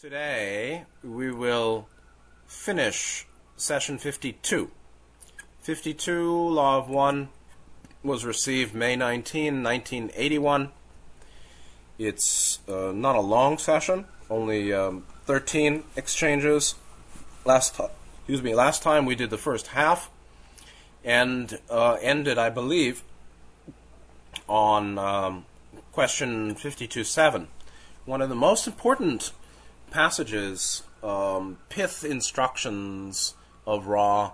Today we will finish session 52. 52, Law of One, was received May 19, 1981. It's uh, not a long session, only um, 13 exchanges. Last, ti- excuse me, last time we did the first half and uh, ended, I believe, on um, question 52.7. One of the most important passages, um, pith instructions of Ra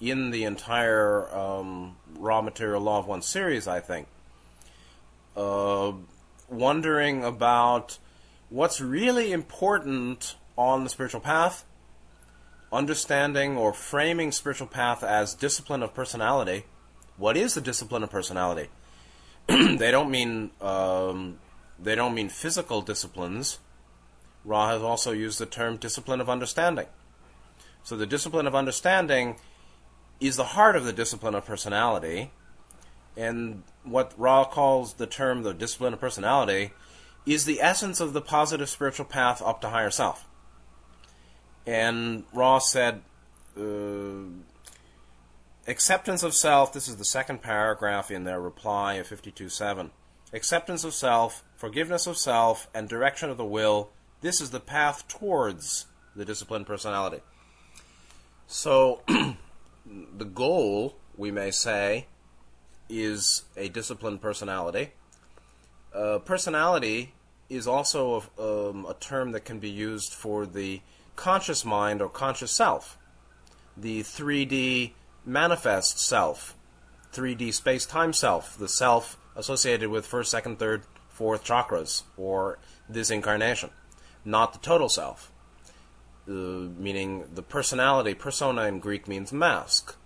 in the entire um, Ra Material Law of One series, I think. Uh, wondering about what's really important on the spiritual path, understanding or framing spiritual path as discipline of personality. What is the discipline of personality? they don't mean um, they don't mean physical disciplines. Ra has also used the term discipline of understanding. So the discipline of understanding is the heart of the discipline of personality, and what Ra calls the term the discipline of personality is the essence of the positive spiritual path up to higher self. And Ra said, uh, acceptance of self, this is the second paragraph in their reply of 52.7. Acceptance of self, forgiveness of self, and direction of the will, this is the path towards the disciplined personality. So, the goal, we may say, is a disciplined personality. Uh, personality is also a, um, a term that can be used for the conscious mind or conscious self, the 3D manifest self, 3D space time self, the self associated with first, second, third, fourth chakras, or this incarnation, not the total self. Uh, meaning the personality, persona in Greek means mask.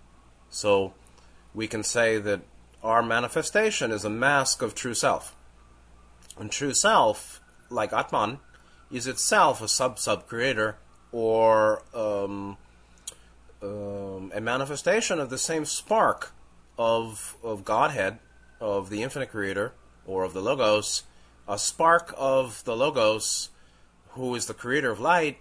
So we can say that our manifestation is a mask of true self. And true self, like Atman, is itself a sub sub creator or um, um, a manifestation of the same spark of of Godhead, of the infinite creator, or of the Logos, a spark of the Logos, who is the creator of light,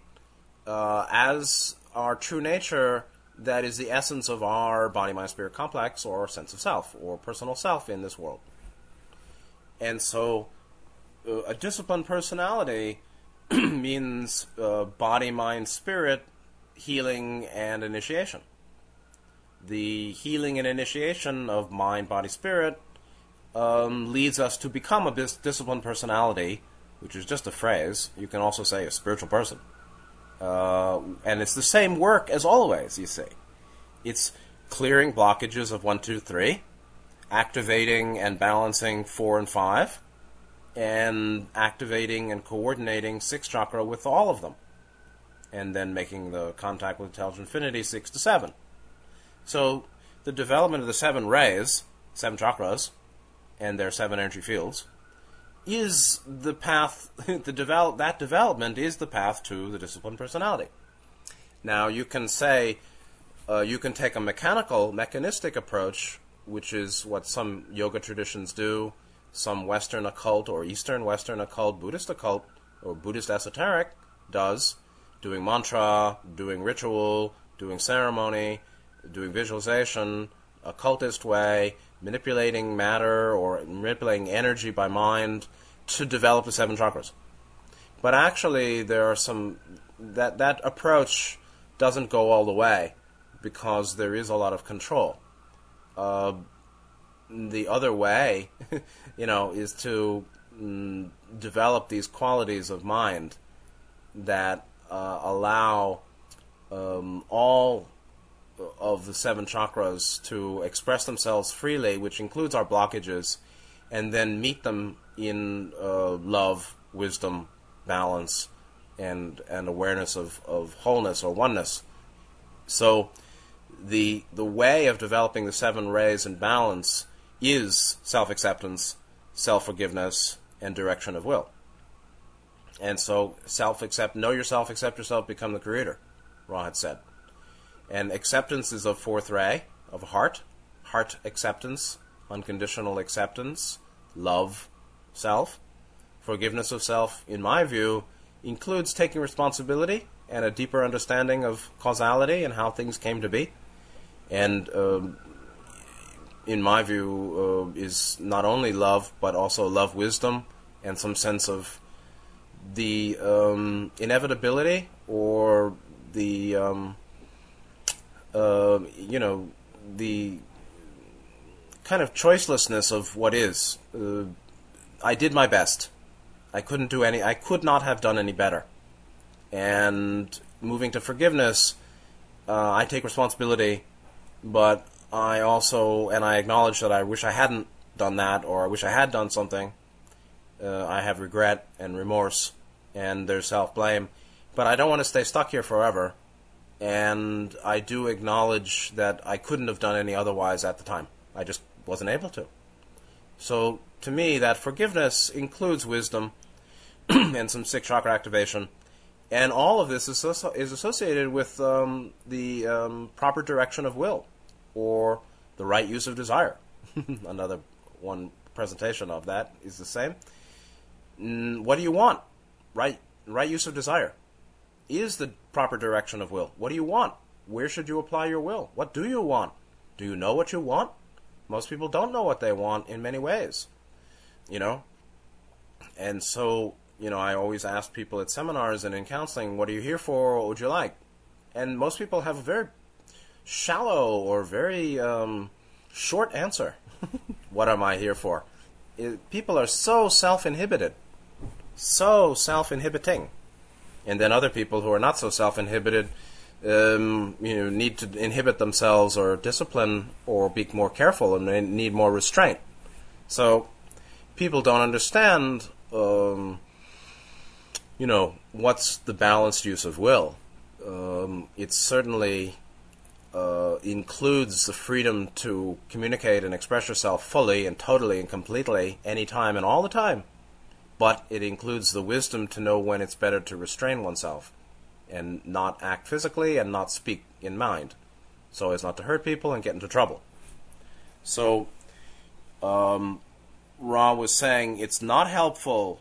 uh, as our true nature that is the essence of our body mind spirit complex or sense of self or personal self in this world. And so uh, a disciplined personality means uh, body mind spirit healing and initiation. The healing and initiation of mind body spirit um, leads us to become a bis- disciplined personality, which is just a phrase. You can also say a spiritual person. Uh, and it's the same work as always, you see. It's clearing blockages of 1, 2, 3, activating and balancing 4 and 5, and activating and coordinating 6 chakra with all of them, and then making the contact with intelligent infinity 6 to 7. So the development of the 7 rays, 7 chakras, and their 7 energy fields, is the path the develop that development is the path to the disciplined personality. Now you can say uh, you can take a mechanical mechanistic approach, which is what some yoga traditions do, some Western occult or Eastern Western occult, Buddhist occult or Buddhist esoteric does, doing mantra, doing ritual, doing ceremony, doing visualization, occultist way, manipulating matter or manipulating energy by mind to develop the seven chakras. But actually, there are some that that approach doesn't go all the way because there is a lot of control. Uh, the other way, you know, is to mm, develop these qualities of mind that uh, allow um, all of the seven chakras to express themselves freely, which includes our blockages, and then meet them in uh, love, wisdom, balance, and and awareness of, of wholeness or oneness. So, the the way of developing the seven rays in balance is self acceptance, self forgiveness, and direction of will. And so, self accept, know yourself, accept yourself, become the creator. Ra had said. And acceptance is a fourth ray of heart, heart acceptance, unconditional acceptance, love, self. Forgiveness of self, in my view, includes taking responsibility and a deeper understanding of causality and how things came to be. And um, in my view, uh, is not only love, but also love wisdom and some sense of the um, inevitability or the, um, uh, you know, the kind of choicelessness of what is. Uh, I did my best. I couldn't do any. I could not have done any better. And moving to forgiveness, uh, I take responsibility, but I also and I acknowledge that I wish I hadn't done that, or I wish I had done something. Uh, I have regret and remorse, and there's self blame, but I don't want to stay stuck here forever. And I do acknowledge that I couldn't have done any otherwise at the time. I just wasn't able to. So to me, that forgiveness includes wisdom and some sixth chakra activation, and all of this is, associated with um, the um, proper direction of will, or the right use of desire. Another one presentation of that is the same. what do you want? Right, right use of desire is the proper direction of will. What do you want? Where should you apply your will? What do you want? Do you know what you want? Most people don't know what they want in many ways, you know? And so, you know, I always ask people at seminars and in counseling, what are you here for? What would you like? And most people have a very shallow or very um, short answer. what am I here for? It, people are so self inhibited, so self inhibiting. And then other people who are not so self inhibited um, you know, need to inhibit themselves or discipline or be more careful and they need more restraint. So people don't understand, um, you know, what's the balanced use of will. Um, it certainly uh, includes the freedom to communicate and express yourself fully and totally and completely anytime and all the time. But it includes the wisdom to know when it's better to restrain oneself and not act physically and not speak in mind, so as not to hurt people and get into trouble. So, um, Ra was saying it's not helpful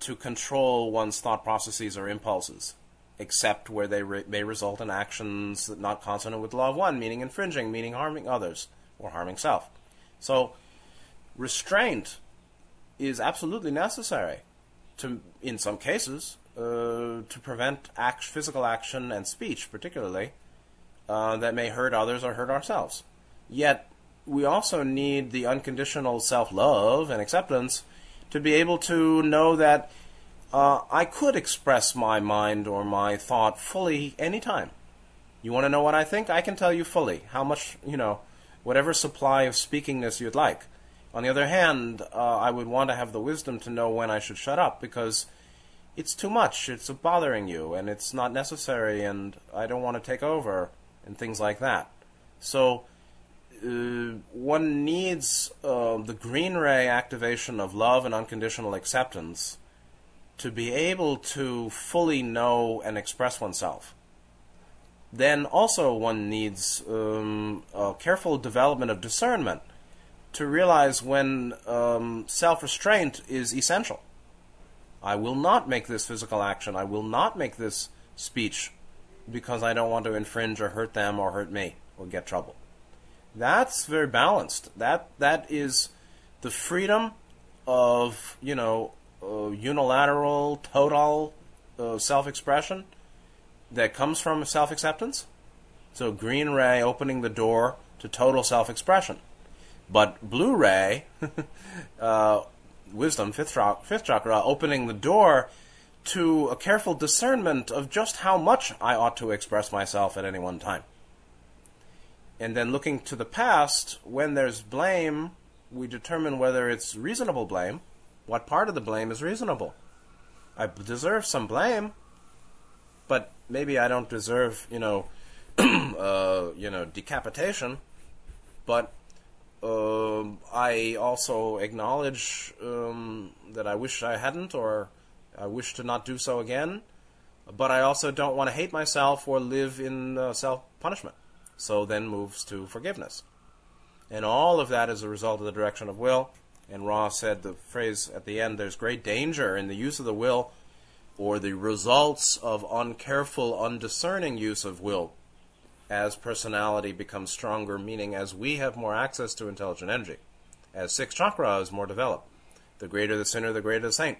to control one's thought processes or impulses, except where they re- may result in actions that not consonant with law of one, meaning infringing, meaning harming others or harming self. So, restraint is absolutely necessary to, in some cases, uh, to prevent act, physical action and speech, particularly, uh, that may hurt others or hurt ourselves. Yet, we also need the unconditional self love and acceptance to be able to know that uh, I could express my mind or my thought fully anytime. You want to know what I think? I can tell you fully how much, you know, whatever supply of speakingness you'd like. On the other hand, uh, I would want to have the wisdom to know when I should shut up because it's too much. It's bothering you, and it's not necessary, and I don't want to take over, and things like that. So uh, one needs uh, the green ray activation of love and unconditional acceptance to be able to fully know and express oneself. Then also one needs um, a careful development of discernment to realize when um, self restraint is essential I will not make this physical action. I will not make this speech because I don't want to infringe or hurt them or hurt me or get trouble. That's very balanced. That that is the freedom of you know uh, unilateral, total uh, self-expression that comes from self-acceptance. So green ray opening the door to total self-expression, but blue ray uh, wisdom, fifth, fifth chakra, opening the door to a careful discernment of just how much I ought to express myself at any one time. And then looking to the past, when there's blame, we determine whether it's reasonable blame, what part of the blame is reasonable. I deserve some blame, but maybe I don't deserve, you know, uh, you know, decapitation, but uh, I also acknowledge um, that I wish I hadn't, or I wish to not do so again. But I also don't want to hate myself or live in uh, self punishment. So then moves to forgiveness. And all of that is a result of the direction of will. And Ra said the phrase at the end there's great danger in the use of the will or the results of uncareful, undiscerning use of will as personality becomes stronger, meaning as we have more access to intelligent energy, as six chakra is more developed. The greater the sinner, the greater the saint.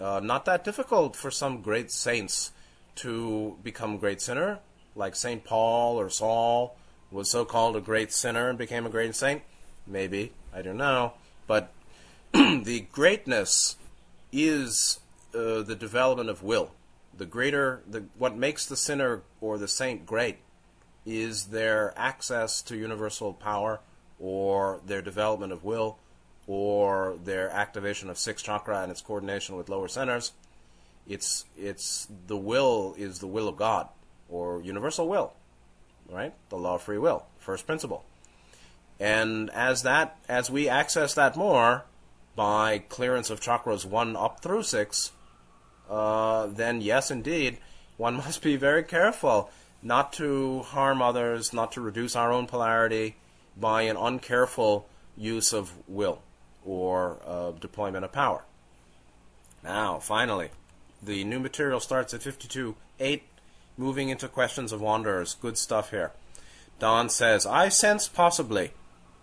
Uh, not that difficult for some great saints to become great sinner, like Saint Paul or Saul was so called a great sinner and became a great saint. Maybe I don't know, but the greatness is uh, the development of will. The greater, the what makes the sinner or the saint great is their access to universal power, or their development of will, or their activation of sixth chakra and its coordination with lower centers. It's it's the will is the will of God or universal will, right? The law of free will, first principle. And as that as we access that more by clearance of chakras one up through six, uh, then yes, indeed, one must be very careful not to harm others, not to reduce our own polarity by an uncareful use of will or uh, deployment of power. Now, finally, the new material starts at 52.8, moving into questions of wanderers. Good stuff here. Don says, I sense possibly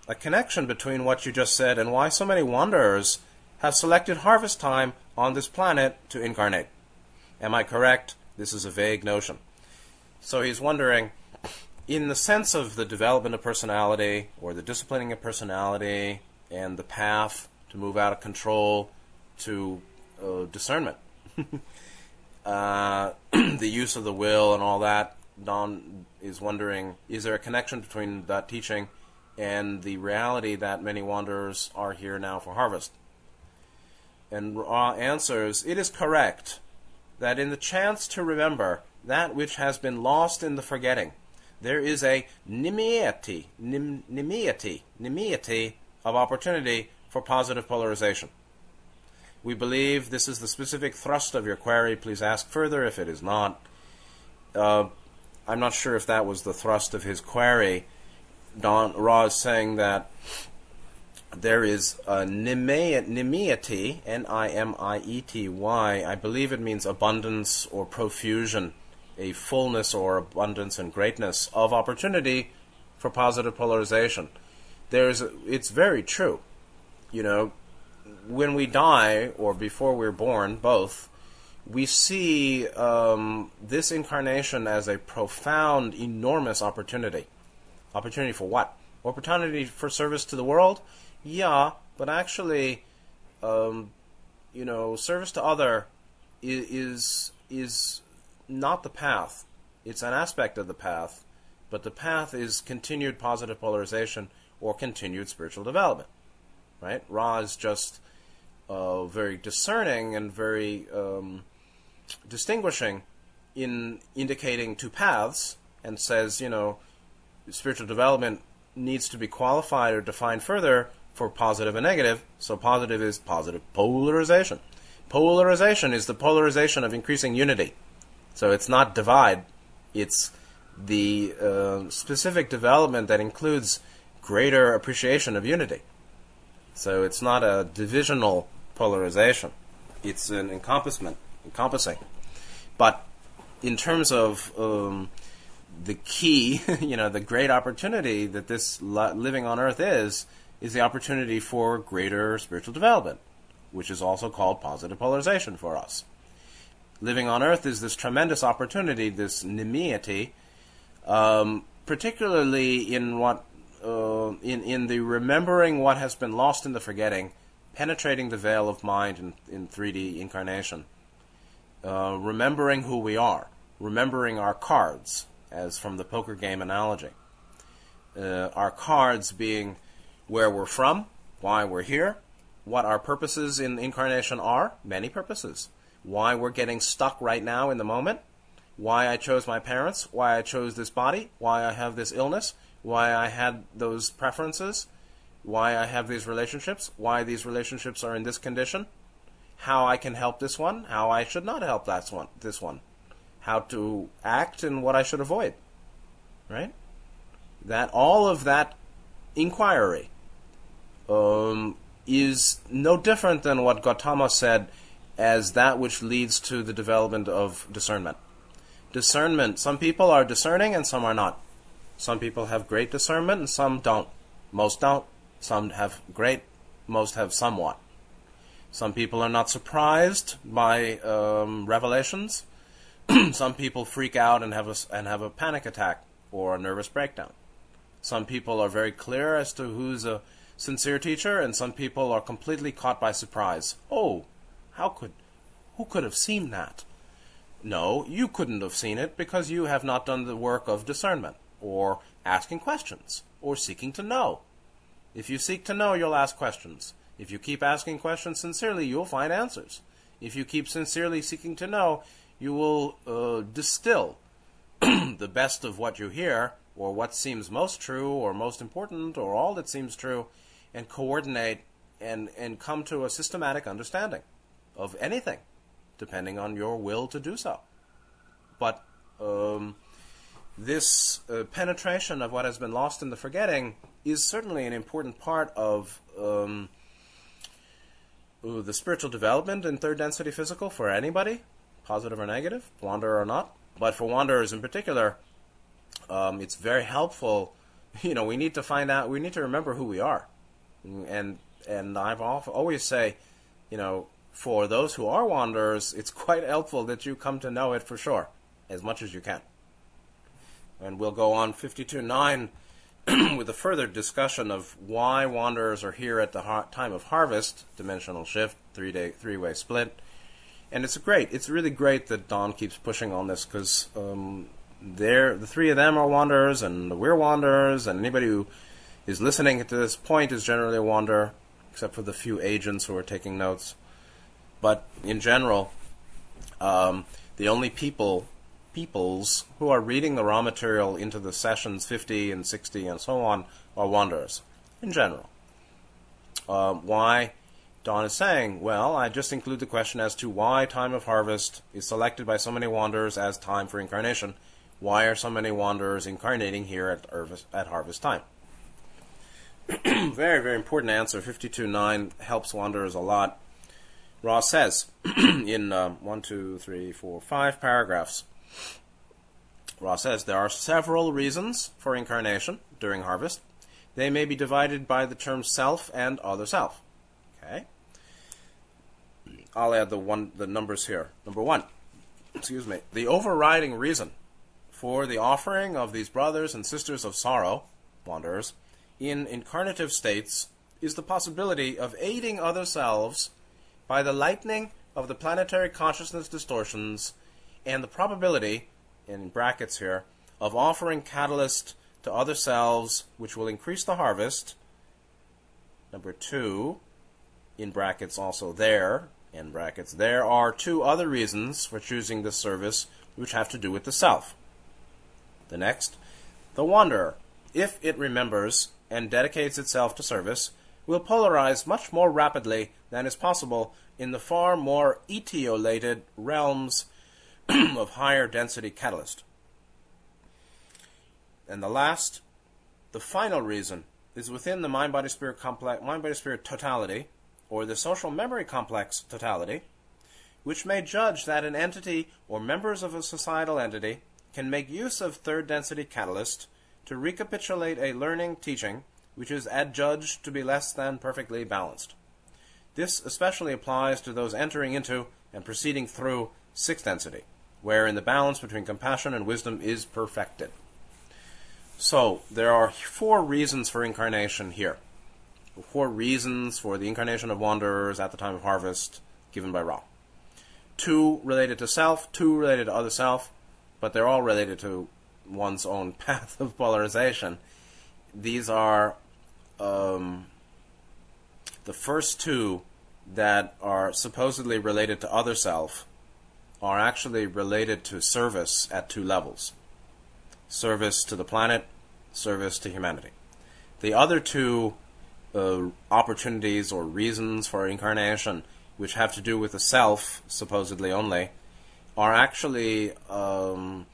a connection between what you just said and why so many wanderers have selected harvest time on this planet to incarnate. Am I correct? This is a vague notion. So he's wondering, in the sense of the development of personality or the disciplining of personality and the path to move out of control to uh, discernment, uh, the use of the will and all that, Don is wondering, is there a connection between that teaching and the reality that many wanderers are here now for harvest? And Ra answers, it is correct that in the chance to remember that which has been lost in the forgetting. There is a nimiety, nim, nimiety, nimiety of opportunity for positive polarization. We believe this is the specific thrust of your query. Please ask further if it is not. Uh, I'm not sure if that was the thrust of his query. Don Ra is saying that there is a nimiety, N-I-M-I-E-T-Y. I believe it means abundance or profusion a fullness or abundance and greatness of opportunity for positive polarization. There's, it's very true. You know, when we die or before we're born, both, we see um, this incarnation as a profound, enormous opportunity. Opportunity for what? Opportunity for service to the world? Yeah, but actually, um, you know, service to other is is, is not the path. It's an aspect of the path, but the path is continued positive polarization or continued spiritual development. Right? Ra is just uh, very discerning and very um, distinguishing in indicating two paths and says, you know, spiritual development needs to be qualified or defined further for positive and negative. So positive is positive polarization. Polarization is the polarization of increasing unity. So it's not divide, it's the uh, specific development that includes greater appreciation of unity. So it's not a divisional polarization, it's an encompassment, encompassing. But in terms of um, the key, you know, the great opportunity that this living on earth is, is the opportunity for greater spiritual development, which is also called positive polarization for us living on earth is this tremendous opportunity, this nimiety, um, particularly in what uh, in in the remembering what has been lost in the forgetting, penetrating the veil of mind in, in 3D incarnation, uh, remembering who we are, remembering our cards, as from the poker game analogy. Uh, our cards being where we're from, why we're here, what our purposes in incarnation are, many purposes why we're getting stuck right now in the moment, why I chose my parents, why I chose this body, why I have this illness, why I had those preferences, why I have these relationships, why these relationships are in this condition, how I can help this one, how I should not help that one, this one, how to act and what I should avoid. Right? That all of that inquiry um, is no different than what Gautama said as that which leads to the development of discernment. Discernment, some people are discerning and some are not. Some people have great discernment and some don't. Most don't. Some have great, most have somewhat. Some people are not surprised by um, revelations. some people freak out and have a, and have a panic attack or a nervous breakdown. Some people are very clear as to who's a sincere teacher, and some people are completely caught by surprise. Oh, how could, who could have seen that? No, you couldn't have seen it because you have not done the work of discernment, or asking questions, or seeking to know. If you seek to know, you'll ask questions. If you keep asking questions sincerely, you'll find answers. If you keep sincerely seeking to know, you will uh, distill the best of what you hear, or what seems most true, or most important, or all that seems true, and coordinate and, and come to a systematic understanding of anything, depending on your will to do so. But um, this uh, penetration of what has been lost in the forgetting is certainly an important part of um, the spiritual development in third density physical for anybody, positive or negative, wanderer or not. But for wanderers in particular, um, it's very helpful. You know, we need to find out. We need to remember who we are, and and I've always say, you know, for those who are wanderers, it's quite helpful that you come to know it for sure, as much as you can. And we'll go on 52.9 with a further discussion of why wanderers are here at the time of harvest, dimensional shift, three day, three way split. And it's great. It's really great that Don keeps pushing on this because um, the three of them are wanderers, and we're wanderers, and anybody who is listening to this point is generally a wanderer, except for the few agents who are taking notes. But in general, um, the only people peoples who are reading the Ra material into the sessions 50 and 60 and so on are wanderers in general. Uh, why? Don is saying, well, I just include the question as to why time of harvest is selected by so many wanderers as time for incarnation why are so many wanderers incarnating here at, harvest, at harvest time? very, very important answer. 52.9 helps wanderers a lot. Ra says in uh, one, two, three, four, five paragraphs, Ra says there are several reasons for incarnation during harvest. They may be divided by the terms self and other self. Okay. I'll add the one the numbers here. Number one, excuse me. The overriding reason for the offering of these brothers and sisters of sorrow, wanderers, in incarnative states is the possibility of aiding other selves by the lightening of the planetary consciousness distortions and the probability, in brackets here, of offering catalyst to other selves which will increase the harvest. Number two, in brackets also there, in brackets, there are two other reasons for choosing this service which have to do with the self. The next, the wanderer, if it remembers and dedicates itself to service, will polarize much more rapidly than is possible in the far more etiolated realms of higher density catalyst. And the last, the final reason, is within the mind body spirit complex, mind body spirit totality, or the social memory complex totality, which may judge that an entity or members of a societal entity can make use of third density catalyst to recapitulate a learning teaching which is adjudged to be less than perfectly balanced. This especially applies to those entering into and proceeding through sixth density, wherein the balance between compassion and wisdom is perfected. So, there are four reasons for incarnation here. Four reasons for the incarnation of wanderers at the time of harvest given by Ra. Two related to self, two related to other self, but they're all related to one's own path of polarization. These are um, the first two that are supposedly related to other self are actually related to service at two levels service to the planet, service to humanity. The other two uh, opportunities or reasons for incarnation, which have to do with the self, supposedly only, are actually um,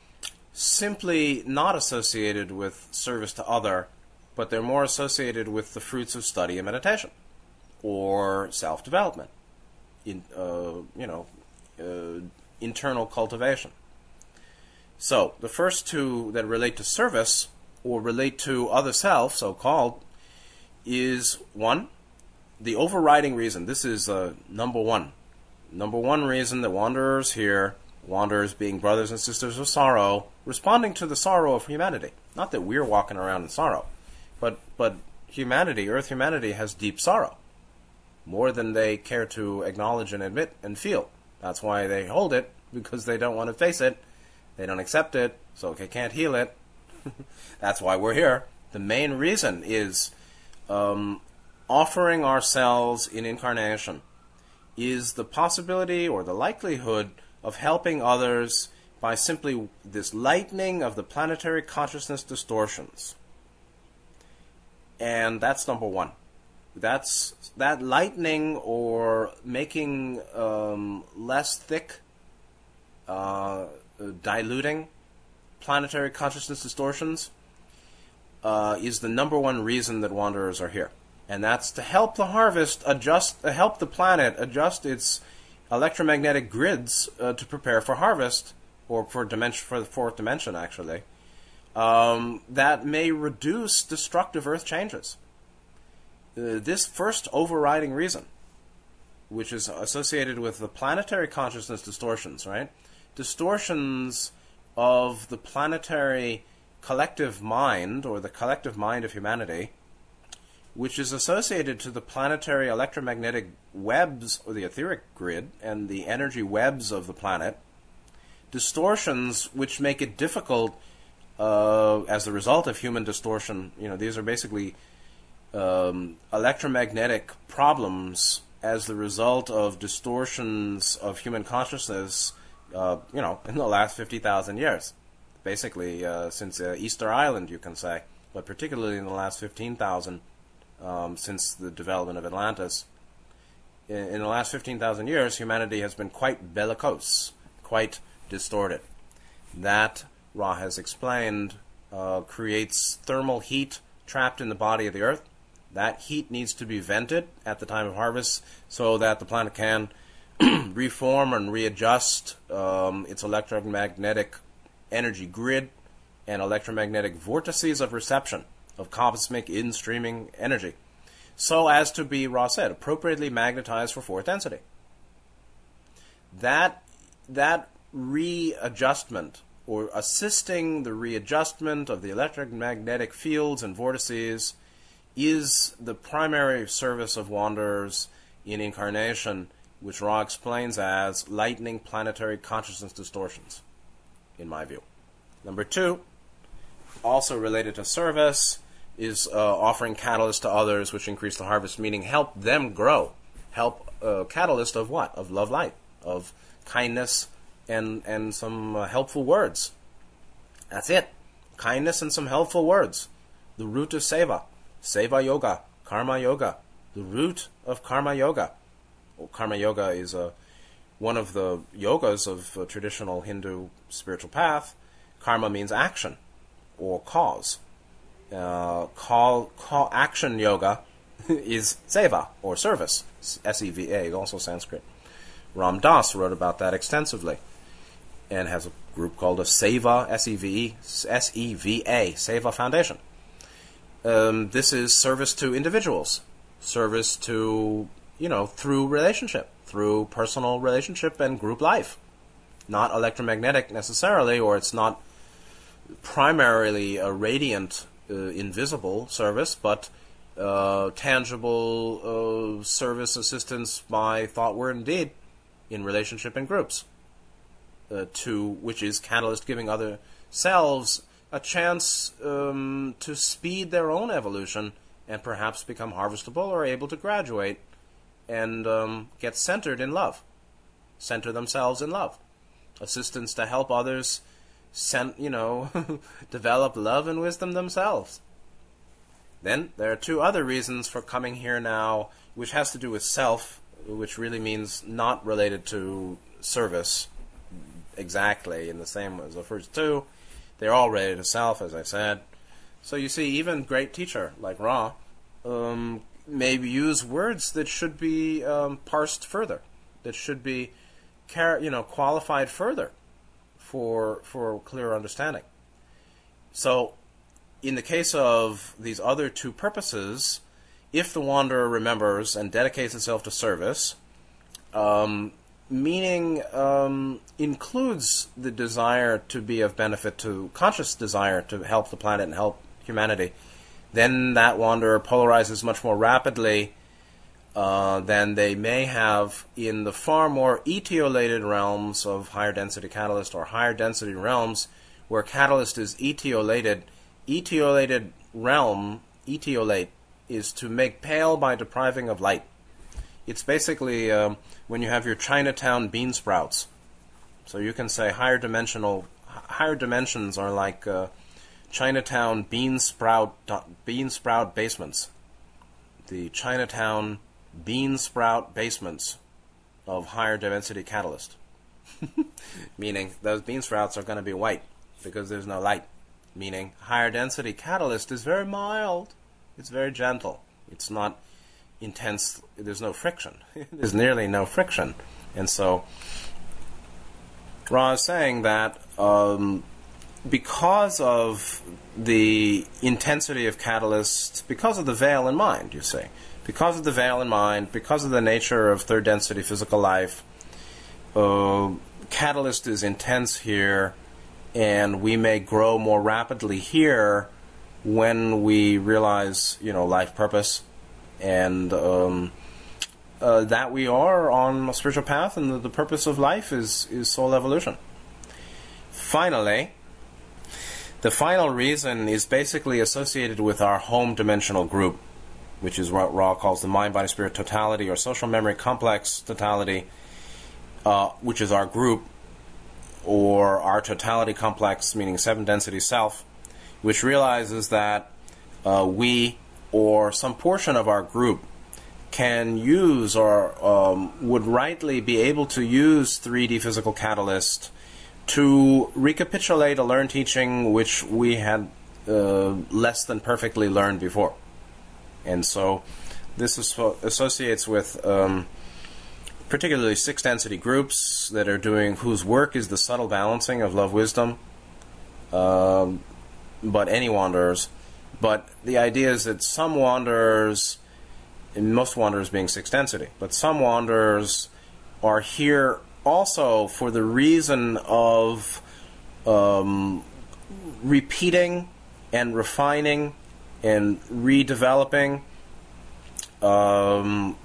simply not associated with service to other, but they're more associated with the fruits of study and meditation or self development. in, uh, you know, uh, internal cultivation. So the first two that relate to service or relate to other self, so called, is one, the overriding reason. This is uh, number one. Number one reason that wanderers here, wanderers being brothers and sisters of sorrow, responding to the sorrow of humanity. Not that we're walking around in sorrow, but but humanity, Earth humanity, has deep sorrow, more than they care to acknowledge and admit and feel. That's why they hold it because they don't want to face it they don't accept it, so they can't heal it. That's why we're here. The main reason is um, offering ourselves in incarnation is the possibility or the likelihood of helping others by simply this lightening of the planetary consciousness distortions. And that's number one. That's that lightening or making um, less thick uh, diluting planetary consciousness distortions uh, is the number one reason that wanderers are here, and that's to help the harvest adjust, uh, help the planet adjust its electromagnetic grids uh, to prepare for harvest or for dimension for the fourth dimension actually. Um, that may reduce destructive Earth changes. Uh, this first overriding reason, which is associated with the planetary consciousness distortions, right? distortions of the planetary collective mind, or the collective mind of humanity, which is associated to the planetary electromagnetic webs, or the etheric grid, and the energy webs of the planet, distortions which make it difficult uh, as a result of human distortion. You know, these are basically um, electromagnetic problems as the result of distortions of human consciousness uh, you know, in the last 50,000 years. Basically, uh, since uh, Easter Island, you can say, but particularly in the last 15,000 um, since the development of Atlantis. In, in the last 15,000 years, humanity has been quite bellicose, quite distorted. That, Ra has explained, uh, creates thermal heat trapped in the body of the Earth. That heat needs to be vented at the time of harvest so that the planet can reform and readjust um, its electromagnetic energy grid and electromagnetic vortices of reception of cosmic in-streaming energy, so as to be, Ra said, appropriately magnetized for fourth density. That that readjustment or assisting the readjustment of the electromagnetic fields and vortices is the primary service of wanderers in incarnation which Ra explains as lightning planetary consciousness distortions, in my view. Number two, also related to service, is uh, offering catalyst to others, which increase the harvest, meaning help them grow. Help uh, catalyst of what? Of love light, of kindness, and and some uh, helpful words. That's it. Kindness and some helpful words. The root of seva, seva yoga, karma yoga. The root of karma yoga karma yoga is a one of the yogas of traditional Hindu spiritual path. Karma means action or cause. Uh, call, call action yoga is seva or service, S E V A, also Sanskrit. Ram Dass wrote about that extensively and has a group called a Seva, S E V E, S E V A, Seva Foundation. Um, this is service to individuals, service to you know, through relationship, through personal relationship and group life. Not electromagnetic necessarily, or it's not primarily a radiant, uh, invisible service, but uh, tangible uh, service assistance by thought, word, and deed in relationship and groups. Uh, to which is catalyst giving other selves a chance um, to speed their own evolution and perhaps become harvestable or able to graduate and um, get centered in love, center themselves in love, assistance to help others, sent you know, develop love and wisdom themselves. Then there are two other reasons for coming here now, which has to do with self, which really means not related to service exactly in the same as the first two. They're all ready to self, as I said. So you see, even great teacher like Ra um, maybe use words that should be um, parsed further. that should be, car- you know, qualified further for for clear understanding. So, in the case of these other two purposes, if the wanderer remembers and dedicates itself to service, um, meaning um, includes the desire to be of benefit to conscious desire to help the planet and help humanity, then that wanderer polarizes much more rapidly uh, than they may have in the far more etiolated realms of higher density catalyst or higher density realms where catalyst is etiolated. Etiolated realm, etiolate, is to make pale by depriving of light. It's basically um, when you have your Chinatown bean sprouts. So you can say higher dimensional, higher dimensions are like uh, Chinatown bean sprout bean sprout basements. The Chinatown bean sprout basements of higher density catalyst. Meaning those bean sprouts are going to be white because there's no light. Meaning higher density catalyst is very mild. It's very gentle. It's not intense. There's no friction. there's nearly no friction. And so Ra is saying that um, because of the intensity of catalyst, because of the veil in mind, you see, because of the veil in mind, because of the nature of third density physical life, uh, catalyst is intense here, and we may grow more rapidly here when we realize, you know, life purpose and um, uh, that we are on a spiritual path, and the, the purpose of life is is soul evolution. Finally, the final reason is basically associated with our home dimensional group, which is what Ra calls the mind, body, spirit totality or social memory complex totality, uh, which is our group, or our totality complex, meaning seven density self, which realizes that uh, we or some portion of our group can use or um, would rightly be able to use 3D physical catalyst to recapitulate a learned teaching which we had uh, less than perfectly learned before. And so this associates with um, particularly six density groups that are doing whose work is the subtle balancing of love wisdom, um, but any wanderers but the idea is that some wanderers, and most wanderers being sixth density, but some wanderers are here also for the reason of um, repeating and refining and redeveloping um,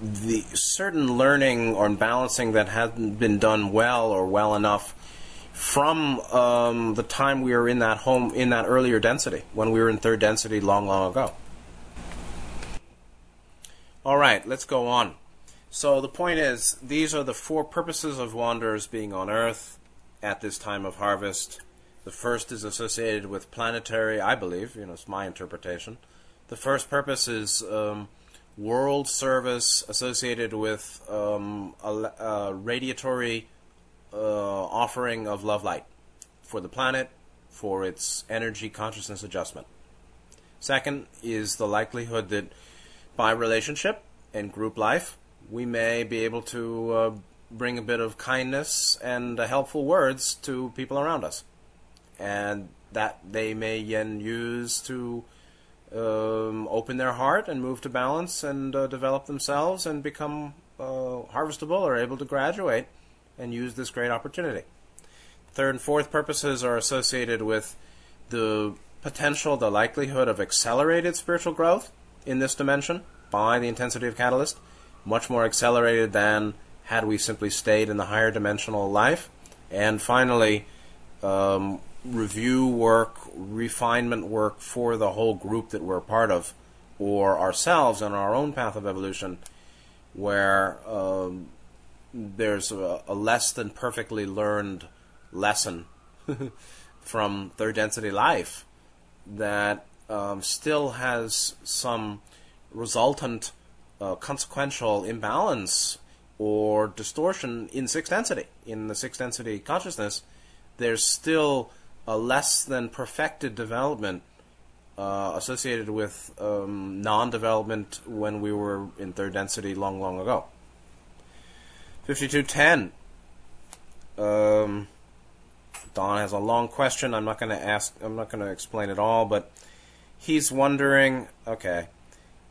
the certain learning or balancing that hasn't been done well or well enough from um, the time we were in that home in that earlier density when we were in third density long, long ago. All right, let's go on. So the point is, these are the four purposes of wanderers being on Earth at this time of harvest. The first is associated with planetary, I believe, you know, it's my interpretation. The first purpose is um, world service associated with um, a, a radiatory uh, offering of love light for the planet, for its energy consciousness adjustment. Second is the likelihood that by relationship and group life, we may be able to uh, bring a bit of kindness and uh, helpful words to people around us. And that they may then use to um, open their heart and move to balance and uh, develop themselves and become uh, harvestable or able to graduate and use this great opportunity. Third and fourth purposes are associated with the potential, the likelihood of accelerated spiritual growth in this dimension by the intensity of catalyst, much more accelerated than had we simply stayed in the higher dimensional life. And finally, um, review work, refinement work for the whole group that we're part of, or ourselves on our own path of evolution, where um, there's a, a less than perfectly learned lesson from third density life that um, still has some resultant uh, consequential imbalance or distortion in sixth density. In the sixth density consciousness, there's still a less than perfected development uh, associated with um, non development when we were in third density long, long ago. 5210. Um, Don has a long question. I'm not going to ask. I'm not going to explain it all, but he's wondering. Okay,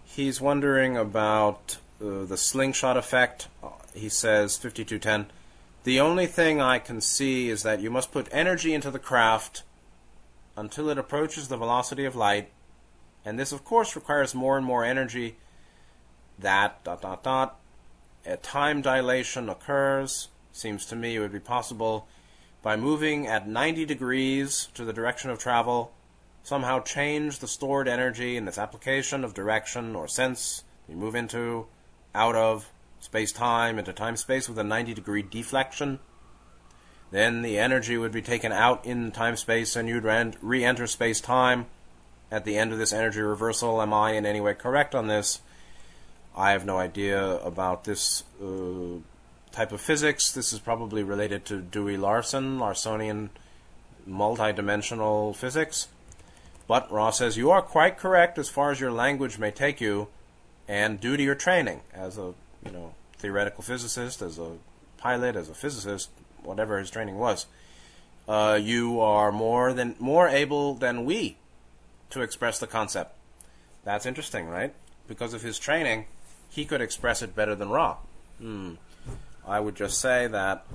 he's wondering about uh, the slingshot effect. He says 5210. The only thing I can see is that you must put energy into the craft until it approaches the velocity of light, and this, of course, requires more and more energy. That dot dot dot. A time dilation occurs. Seems to me it would be possible by moving at 90 degrees to the direction of travel, somehow change the stored energy in its application of direction or sense you move into, out of space time into time space with a 90 degree deflection. Then the energy would be taken out in time space and you'd re enter space time at the end of this energy reversal. Am I in any way correct on this? I have no idea about this uh, type of physics. This is probably related to Dewey Larson, Larsonian multidimensional physics. But Ra says you are quite correct as far as your language may take you, and due to your training as a you know theoretical physicist, as a pilot, as a physicist, whatever his training was, uh, you are more than more able than we to express the concept. That's interesting, right? Because of his training, he could express it better than Ra. Hmm. I would just say that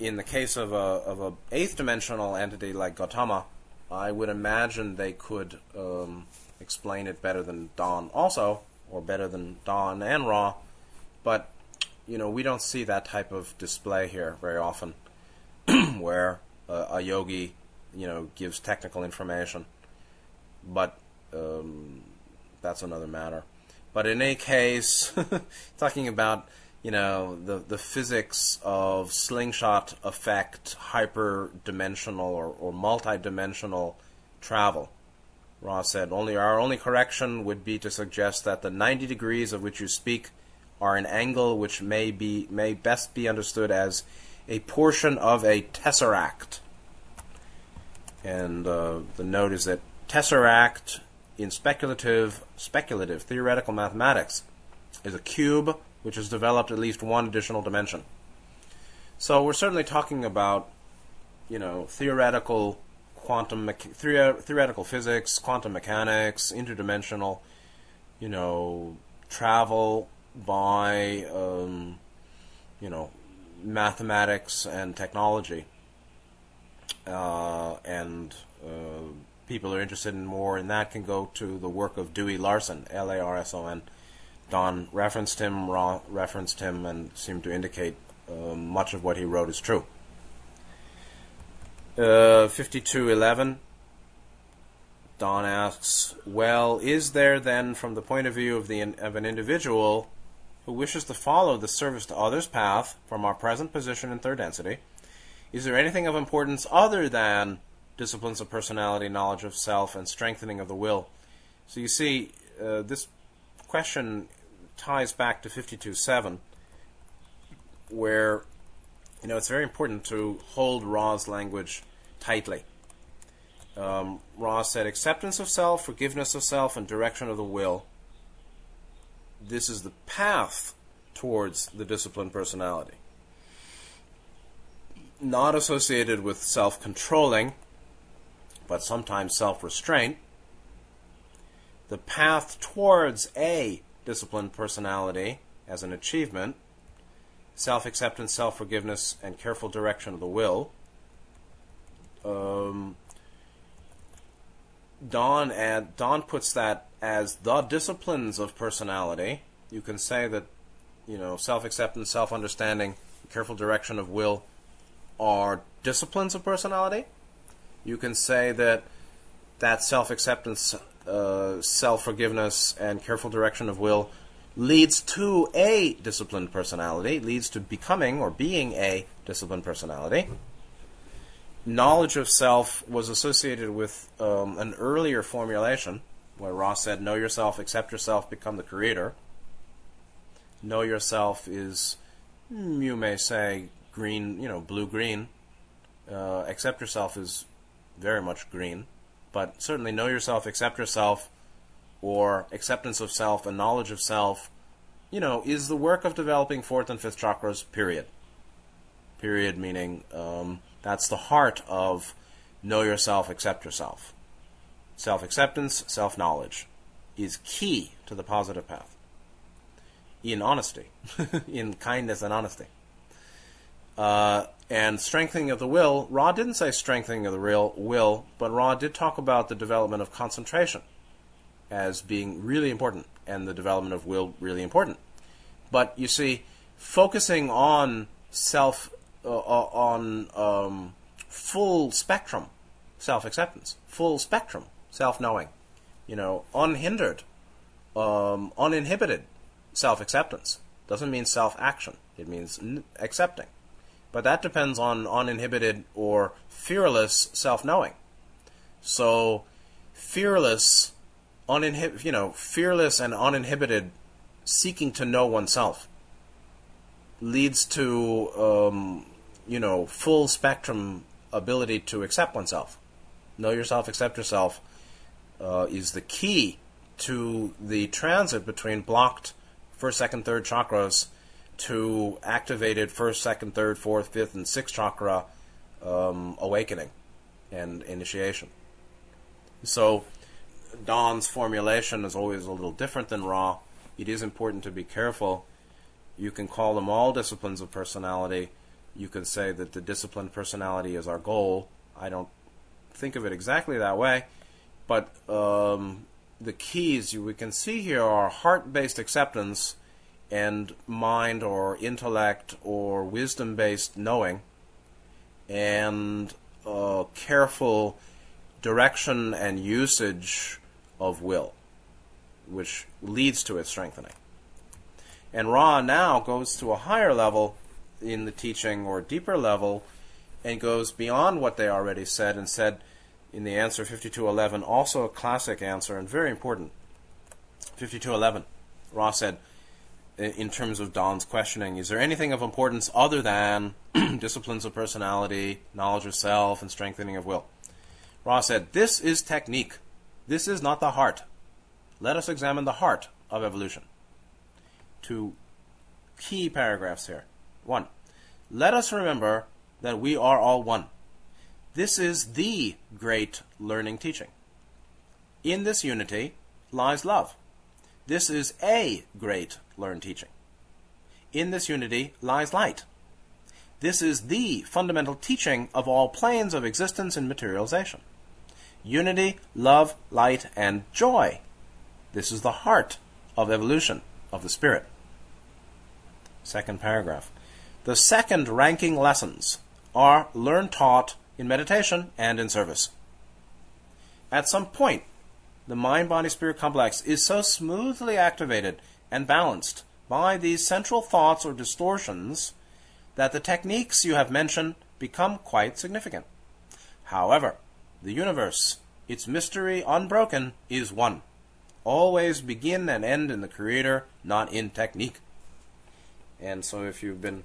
in the case of a of a eighth dimensional entity like Gautama, I would imagine they could um, explain it better than Don also, or better than Don and Ra. But you know, we don't see that type of display here very often, where a yogi, you know, gives technical information. But um, that's another matter. But in any case, talking about you know the the physics of slingshot effect, hyperdimensional or, or multidimensional travel. Ra said, only our only correction would be to suggest that the 90 degrees of which you speak are an angle which may be may best be understood as a portion of a tesseract. And uh, the note is that tesseract in speculative speculative theoretical mathematics is a cube which has developed at least one additional dimension. So we're certainly talking about, you know, theoretical quantum theoretical physics, quantum mechanics, interdimensional, you know, travel by, um, you know, mathematics and technology, uh, and uh, people are interested in more in that can go to the work of Dewey Larson, L A R S O N. Don referenced him, Ra referenced him, and seemed to indicate uh, much of what he wrote is true. Uh, 5211. Don asks, well, is there then, from the point of view of, the, of an individual who wishes to follow the service to others path from our present position in third density, is there anything of importance other than disciplines of personality, knowledge of self, and strengthening of the will? So you see, uh, this question ties back to 52.7, where you know it's very important to hold Ra's language tightly. Um, Ra said, acceptance of self, forgiveness of self, and direction of the will. This is the path towards the disciplined personality. Not associated with self controlling, but sometimes self restraint. The path towards a disciplined personality as an achievement, self acceptance, self forgiveness, and careful direction of the will. Um, Don and Don puts that as the disciplines of personality. You can say that, you know, self acceptance, self understanding, careful direction of will are disciplines of personality. You can say that that self acceptance, uh, self forgiveness, and careful direction of will leads to a disciplined personality, leads to becoming or being a disciplined personality. Knowledge of self was associated with um, an earlier formulation where Ra said, Know yourself, accept yourself, become the creator. Know yourself is, hmm, you may say, green, you know, blue green. Uh, accept yourself is very much green but certainly know yourself, accept yourself, or acceptance of self and knowledge of self, you know, is the work of developing fourth and fifth chakras, period. Period meaning um, that's the heart of know yourself, accept yourself. Self acceptance, self knowledge is key to the positive path. In honesty, in kindness and honesty. Uh, and strengthening of the will, Ra didn't say strengthening of the real will, but Ra did talk about the development of concentration as being really important and the development of will really important. But you see, focusing on self, uh, uh on um, full spectrum self acceptance, full spectrum self knowing, you know, unhindered, um, uninhibited self acceptance. Doesn't mean self action, it means n- accepting. But that depends on uninhibited or fearless self knowing. So, fearless, uninhib- you know, fearless and uninhibited seeking to know oneself leads to, um, you know, full spectrum ability to accept oneself. Know yourself, accept yourself uh, is the key to the transit between blocked first, second, third chakras to activated first, second, third, fourth, fifth, and sixth chakra um, awakening and initiation. So, Don's formulation is always a little different than Ra. It is important to be careful. You can call them all disciplines of personality. You can say that the disciplined personality is our goal. I don't think of it exactly that way, but um, the keys we can see here are heart based acceptance and mind or intellect or wisdom based knowing and uh, careful direction and usage of will, which leads to its strengthening. And Ra now goes to a higher level in the teaching or deeper level and goes beyond what they already said and said in the answer 5211, also a classic answer and very important. 5211, Ra said, in terms of Don's questioning, is there anything of importance other than disciplines of personality, knowledge of self, and strengthening of will? Ra said, This is technique. This is not the heart. Let us examine the heart of evolution. Two key paragraphs here. One, let us remember that we are all one. This is the great learning teaching. In this unity lies love. This is a great learned teaching. In this unity lies light. This is the fundamental teaching of all planes of existence and materialization. Unity, love, light, and joy. This is the heart of evolution of the spirit. Second paragraph. The second ranking lessons are learned taught in meditation and in service. At some point, the mind body spirit complex is so smoothly activated and balanced by these central thoughts or distortions that the techniques you have mentioned become quite significant. However, the universe, its mystery unbroken, is one. Always begin and end in the Creator, not in technique. And so, if you've been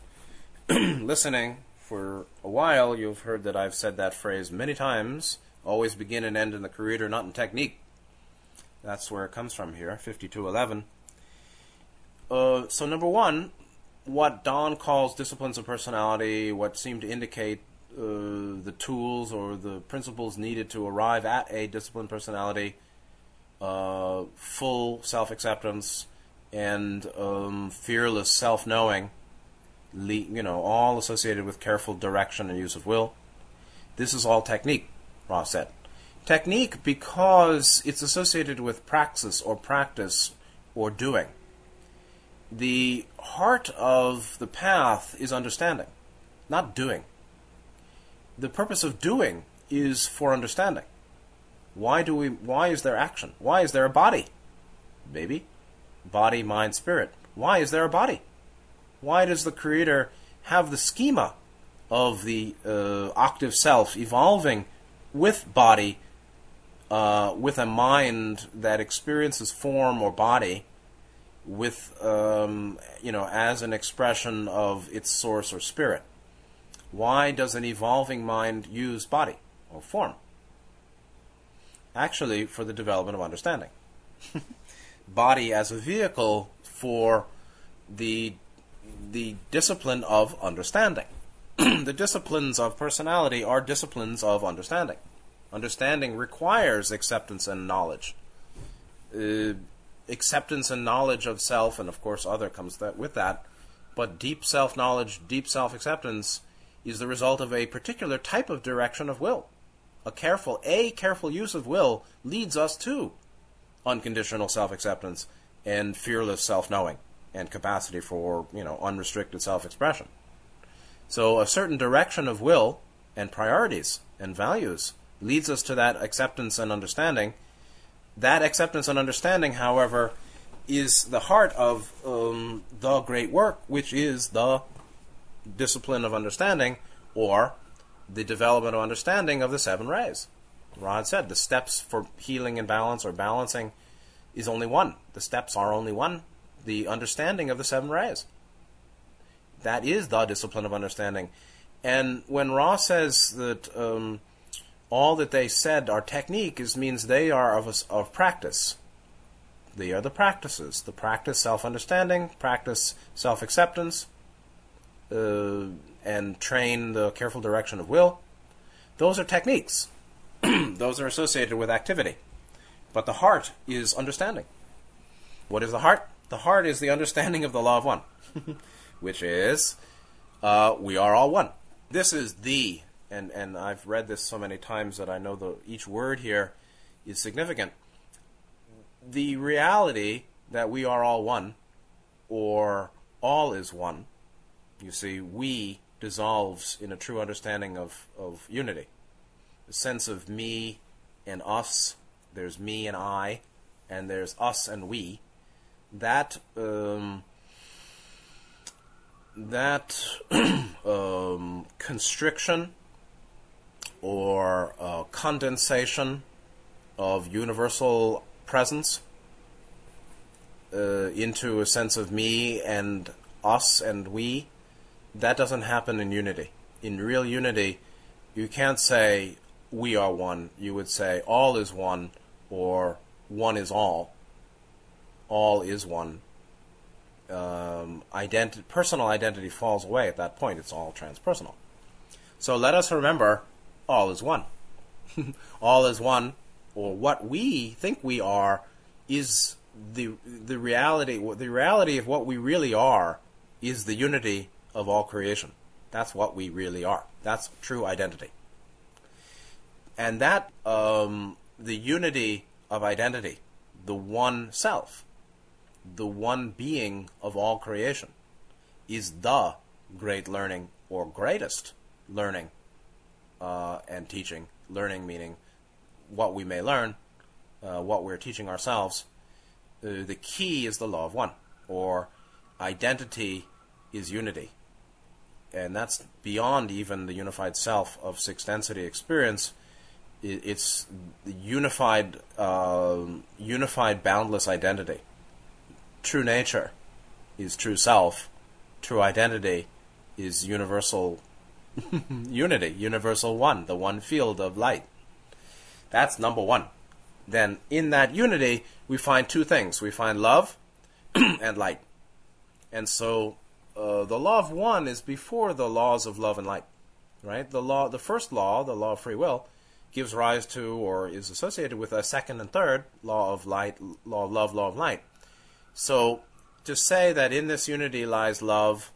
listening for a while, you've heard that I've said that phrase many times always begin and end in the Creator, not in technique. That's where it comes from here, 5211. Uh, so, number one, what Don calls disciplines of personality, what seem to indicate uh, the tools or the principles needed to arrive at a disciplined personality, uh, full self acceptance, and um, fearless self knowing, you know, all associated with careful direction and use of will. This is all technique, Ra said. Technique because it's associated with praxis or practice or doing the heart of the path is understanding, not doing. The purpose of doing is for understanding. Why do we why is there action? Why is there a body? Maybe Body, mind, spirit. Why is there a body? Why does the creator have the schema of the uh, octave self evolving with body, uh, with a mind that experiences form or body, with um, you know as an expression of its source or spirit. Why does an evolving mind use body or form? Actually, for the development of understanding. body as a vehicle for the the discipline of understanding. the disciplines of personality are disciplines of understanding. Understanding requires acceptance and knowledge. Uh, acceptance and knowledge of self, and of course, other comes that with that. But deep self knowledge, deep self acceptance, is the result of a particular type of direction of will. A careful, a careful use of will leads us to unconditional self acceptance and fearless self knowing and capacity for you know unrestricted self expression. So a certain direction of will and priorities and values leads us to that acceptance and understanding. That acceptance and understanding, however, is the heart of um, the great work, which is the discipline of understanding or the development of understanding of the seven rays. Ra said the steps for healing and balance or balancing is only one. The steps are only one. The understanding of the seven rays. That is the discipline of understanding. And when Ra says that um, all that they said are technique, is means they are of, a, of practice. They are the practices. The practice self understanding, practice self acceptance, uh, and train the careful direction of will. Those are techniques. Those are associated with activity. But the heart is understanding. What is the heart? The heart is the understanding of the law of one, which is uh, we are all one. This is the, and, and I've read this so many times that I know the, each word here is significant. The reality that we are all one, or all is one, you see, we dissolves in a true understanding of, of unity. The sense of me and us there's me and I, and there's us and we. That um, that um, constriction or uh, condensation of universal presence uh, into a sense of me and us and we, that doesn't happen in unity. In real unity, you can't say we are one. You would say all is one or one is all. All is one. Um, identi- personal identity falls away at that point. It's all transpersonal. So let us remember all is one. all is one, or what we think we are, is the the reality. The reality of what we really are is the unity of all creation. That's what we really are. That's true identity. And that um, the unity of identity, the one self, the one being of all creation, is the great learning or greatest learning uh, and teaching. Learning meaning what we may learn, uh, what we're teaching ourselves. Uh, the key is the law of one, or identity is unity. And that's beyond even the unified self of six density experience it's unified, uh, unified, boundless identity. True nature is true self. True identity is universal unity, universal one, the one field of light. That's number one. Then in that unity, we find two things. We find love and light. And so uh, the law of one is before the laws of love and light. Right? The law, the first law, the law of free will, gives rise to or is associated with a second and third law of light, law of love, law of light. So to say that in this unity lies love,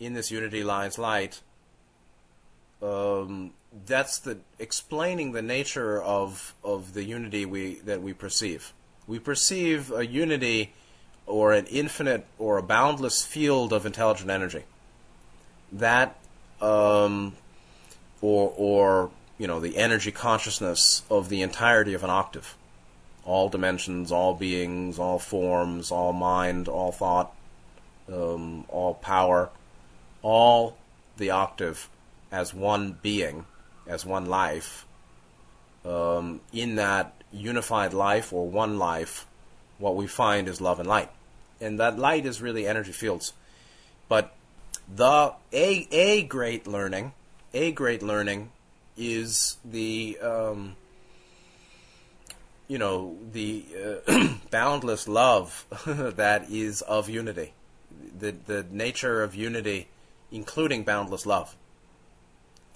in this unity lies light, um, that's the explaining the nature of of the unity we that we perceive. We perceive a unity or an infinite or a boundless field of intelligent energy. That um, or or you know, the energy consciousness of the entirety of an octave. All dimensions, all beings, all forms, all mind, all thought, um, all power, all the octave as one being, as one life. Um, in that unified life or one life, what we find is love and light. And that light is really energy fields. But the a a great learning, a great learning is the um, you know the uh, boundless love that is of unity. the the nature of unity, including boundless love,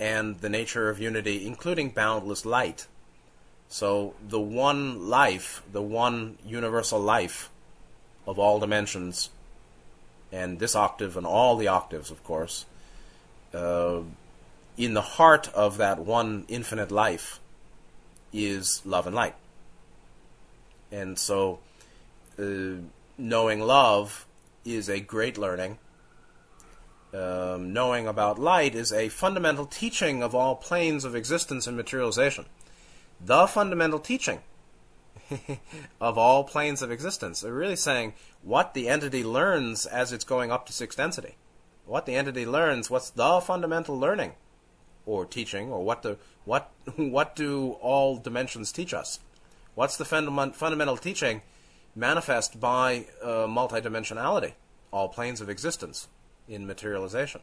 and the nature of unity, including boundless light. So the one life, the one universal life of all dimensions, and this octave and all the octaves, of course, uh, in the heart of that one infinite life is love and light. And so, uh, knowing love is a great learning. Um, knowing about light is a fundamental teaching of all planes of existence and materialization. The fundamental teaching of all planes of existence. They're really saying what the entity learns as it's going up to sixth density. What the entity learns, what's the fundamental learning or teaching, or what the what what do all dimensions teach us? What's the fundament, fundamental teaching manifest by uh, multidimensionality, all planes of existence in materialization?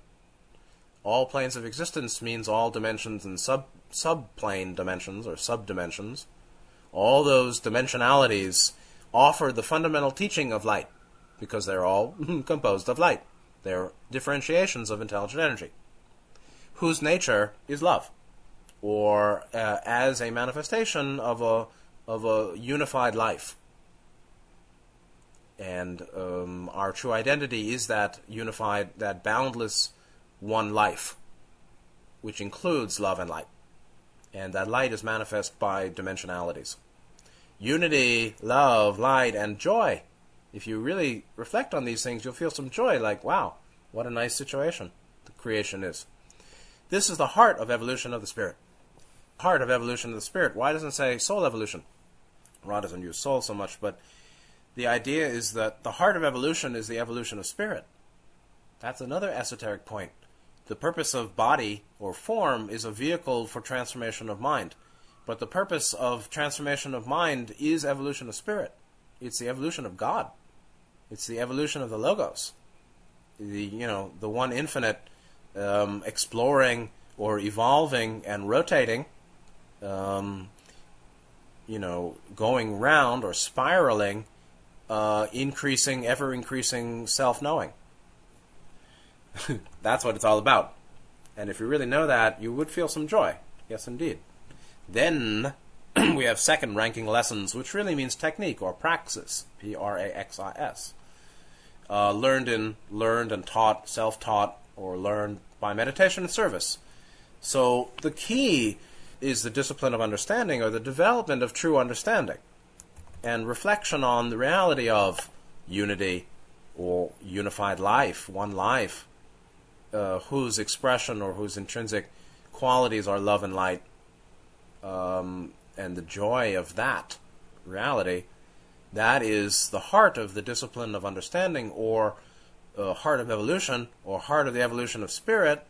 All planes of existence means all dimensions and sub subplane dimensions or subdimensions. All those dimensionalities offer the fundamental teaching of light because they're all composed of light. They're differentiations of intelligent energy whose nature is love, or uh, as a manifestation of a of a unified life. And um, our true identity is that unified, that boundless one life, which includes love and light. And that light is manifest by dimensionalities. Unity, love, light, and joy. If you really reflect on these things, you'll feel some joy like, wow, what a nice situation the creation is. This is the heart of evolution of the spirit. Heart of evolution of the spirit. Why doesn't it say soul evolution? Ra doesn't use soul so much, but the idea is that the heart of evolution is the evolution of spirit. That's another esoteric point. The purpose of body or form is a vehicle for transformation of mind. But the purpose of transformation of mind is evolution of spirit. It's the evolution of God. It's the evolution of the logos. The you know, the one infinite um, exploring or evolving and rotating, um, you know, going round or spiraling, uh, increasing, ever increasing self knowing. That's what it's all about. And if you really know that, you would feel some joy. Yes, indeed. Then we have second ranking lessons, which really means technique or praxis. P R A X I S. Uh, learned in learned and taught, self taught, or learned by meditation and service. So the key is the discipline of understanding or the development of true understanding and reflection on the reality of unity or unified life, one life, uh, whose expression or whose intrinsic qualities are love and light, um, and the joy of that reality. That is the heart of the discipline of understanding or uh, heart of evolution or heart of the evolution of spirit,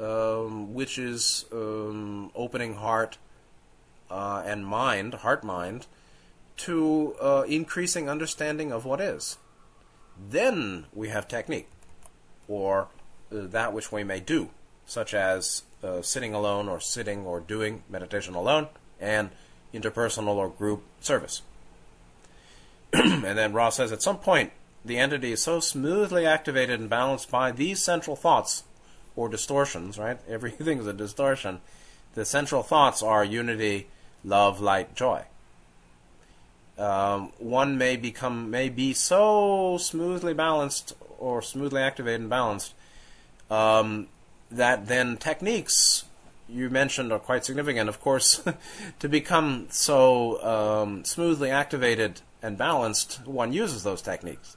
um, which is um, opening heart uh, and mind, heart mind, to uh, increasing understanding of what is. Then we have technique, or uh, that which we may do, such as uh, sitting alone or sitting or doing meditation alone, and interpersonal or group service. and then Ra says at some point the entity is so smoothly activated and balanced by these central thoughts or distortions, right? Everything is a distortion. The central thoughts are unity, love, light, joy. Um, one may become may be so smoothly balanced or smoothly activated and balanced um, that then techniques you mentioned are quite significant. Of course, to become so um, smoothly activated and balanced, one uses those techniques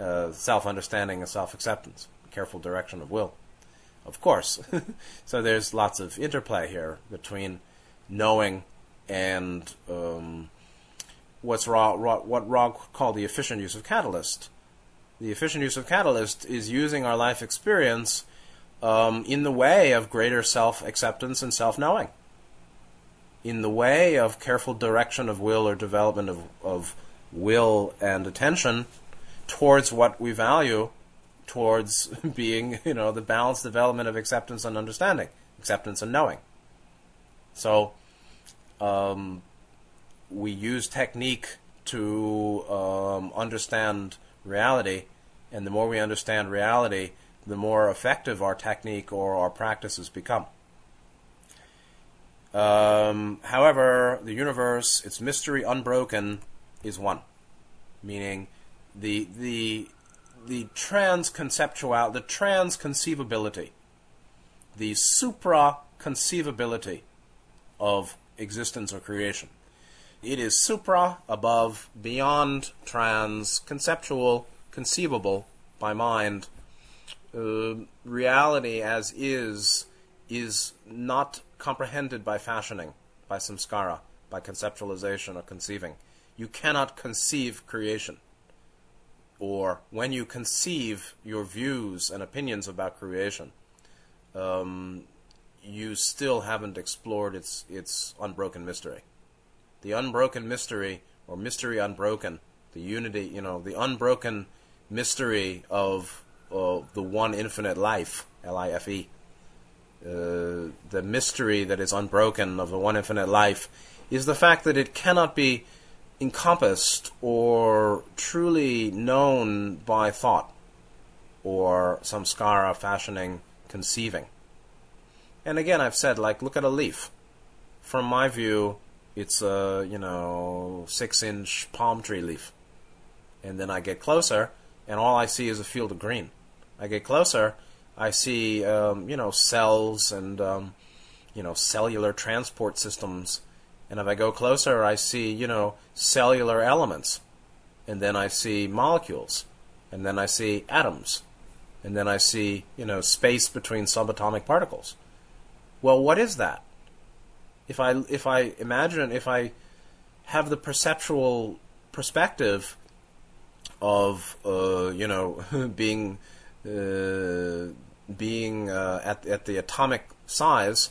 uh, self understanding and self acceptance, careful direction of will, of course. so there's lots of interplay here between knowing and um, what's Ra, Ra, what Ra called the efficient use of catalyst. The efficient use of catalyst is using our life experience um, in the way of greater self acceptance and self knowing, in the way of careful direction of will or development of, of will and attention towards what we value, towards being, you know, the balanced development of acceptance and understanding, acceptance and knowing. So, um, we use technique to um, understand reality And the more we understand reality, the more effective our technique or our practices become. Um, however, the universe, its mystery unbroken, is one, meaning the the the transconceptual, the transconceivability, the supra conceivability of existence or creation. It is supra, above, beyond, trans, conceptual, conceivable by mind. Uh, reality as is is not comprehended by fashioning, by samskara, by conceptualization or conceiving. You cannot conceive creation. Or when you conceive your views and opinions about creation, um, you still haven't explored its its unbroken mystery. The unbroken mystery, or mystery unbroken, the unity, you know, the unbroken mystery of uh, the one infinite life, L I F E. Uh, the mystery that is unbroken of the one infinite life is the fact that it cannot be encompassed or truly known by thought or samskara fashioning, conceiving. And again, I've said, like, look at a leaf. From my view, it's a, you know, six inch palm tree leaf. And then I get closer, and all I see is a field of green. I get closer, I see, um, you know, cells and, um, you know, cellular transport systems. And if I go closer, I see, you know, cellular elements. And then I see molecules. And then I see atoms. And then I see, you know, space between subatomic particles. Well, what is that? If I if I imagine if I have the perceptual perspective of uh, you know being uh, being uh, at at the atomic size,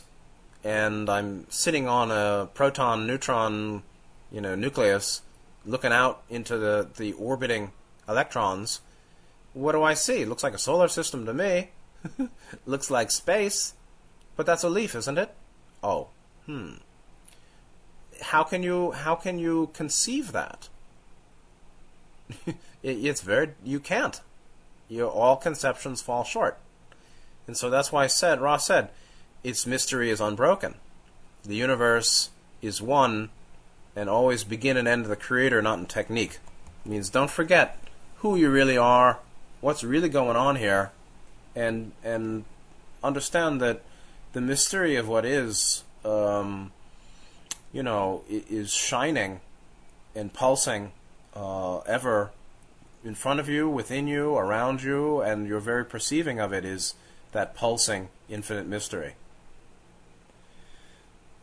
and I'm sitting on a proton neutron you know nucleus, looking out into the the orbiting electrons. What do I see? It looks like a solar system to me. looks like space. But that's a leaf, isn't it? Oh, hmm. How can you how can you conceive that? it, it's very you can't. You all conceptions fall short, and so that's why I said Ra said, its mystery is unbroken. The universe is one, and always begin and end the Creator, not in technique. It means don't forget who you really are, what's really going on here, and and understand that the mystery of what is, um, you know, is shining and pulsing uh, ever in front of you, within you, around you, and your very perceiving of it is that pulsing infinite mystery.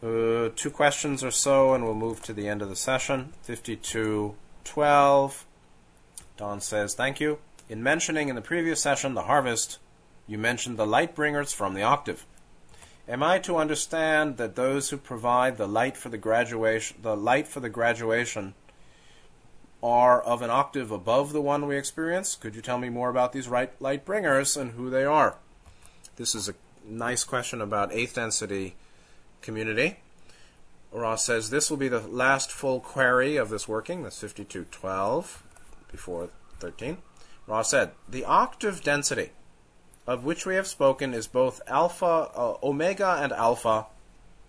Uh, two questions or so, and we'll move to the end of the session. 5212. Don says, Thank you. In mentioning in the previous session the harvest, you mentioned the light bringers from the octave. Am I to understand that those who provide the light for the graduation, the light for the graduation, are of an octave above the one we experience? Could you tell me more about these right, light bringers and who they are? This is a nice question about eighth density community. Ra says this will be the last full query of this working. That's 5212 before 13. Ra said the octave density of which we have spoken is both alpha, uh, omega, and alpha,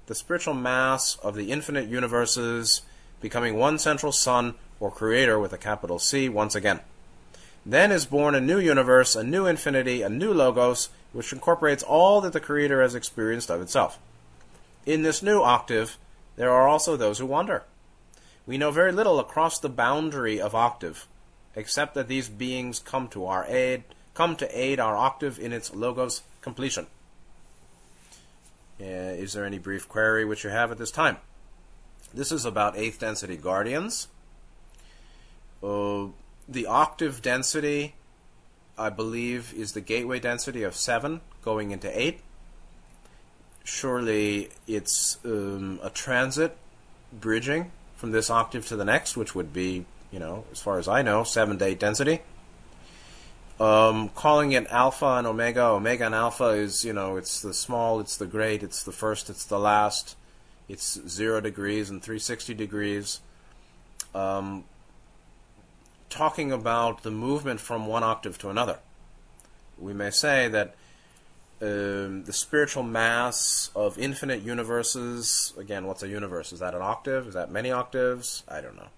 the spiritual mass of the infinite universes, becoming one central sun or creator with a capital C once again. Then is born a new universe, a new infinity, a new logos, which incorporates all that the creator has experienced of itself. In this new octave, there are also those who wander. We know very little across the boundary of octave, except that these beings come to our aid come to aid our octave in its logos completion. Uh, is there any brief query which you have at this time? This is about eighth density guardians. Uh, the octave density, I believe, is the gateway density of 7 going into 8. Surely it's um, a transit bridging from this octave to the next, which would be, you know, as far as I know, 7 to 8 density. Um, calling it alpha and omega, omega and alpha is, you know, it's the small, it's the great, it's the first, it's the last, it's zero degrees and 360 degrees. Um, talking about the movement from one octave to another. We may say that um, the spiritual mass of infinite universes. Again, what's a universe? Is that an octave? Is that many octaves? I don't know.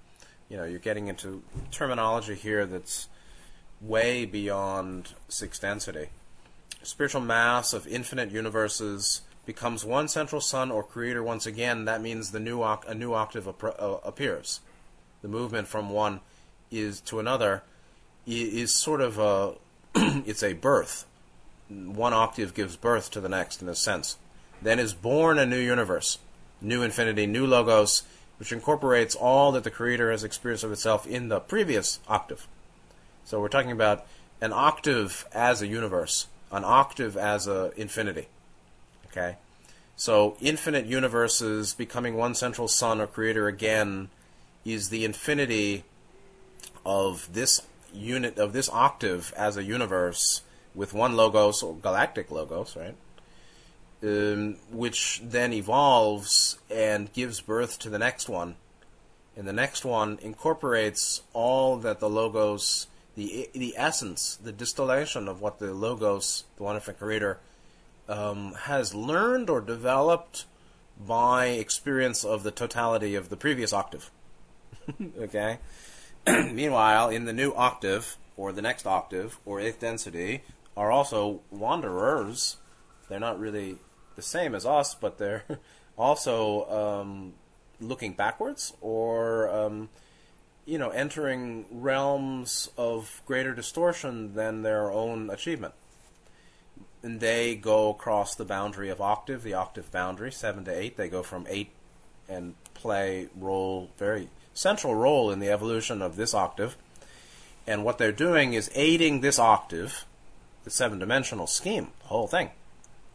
You know, you're getting into terminology here that's way beyond sixth density. Spiritual mass of infinite universes becomes one central sun or creator once again. That means the new oct- a new octave ap- uh, appears. The movement from one is to another is sort of a it's a birth one octave gives birth to the next in a sense. Then is born a new universe, new infinity, new logos, which incorporates all that the Creator has experienced of itself in the previous octave. So we're talking about an octave as a universe, an octave as a infinity. Okay? So infinite universes becoming one central sun or creator again is the infinity of this unit of this octave as a universe with one logos or galactic logos, right? Um, which then evolves and gives birth to the next one, and the next one incorporates all that the logos, the the essence, the distillation of what the logos, the wonderful creator, um, has learned or developed by experience of the totality of the previous octave. okay. Meanwhile, in the new octave, or the next octave, or eighth density, are also wanderers. They're not really the same as us, but they're also um, looking backwards or um, you know entering realms of greater distortion than their own achievement. And they go across the boundary of octave, the octave boundary, seven to eight. They go from eight and play role very central role in the evolution of this octave. And what they're doing is aiding this octave the seven dimensional scheme, the whole thing,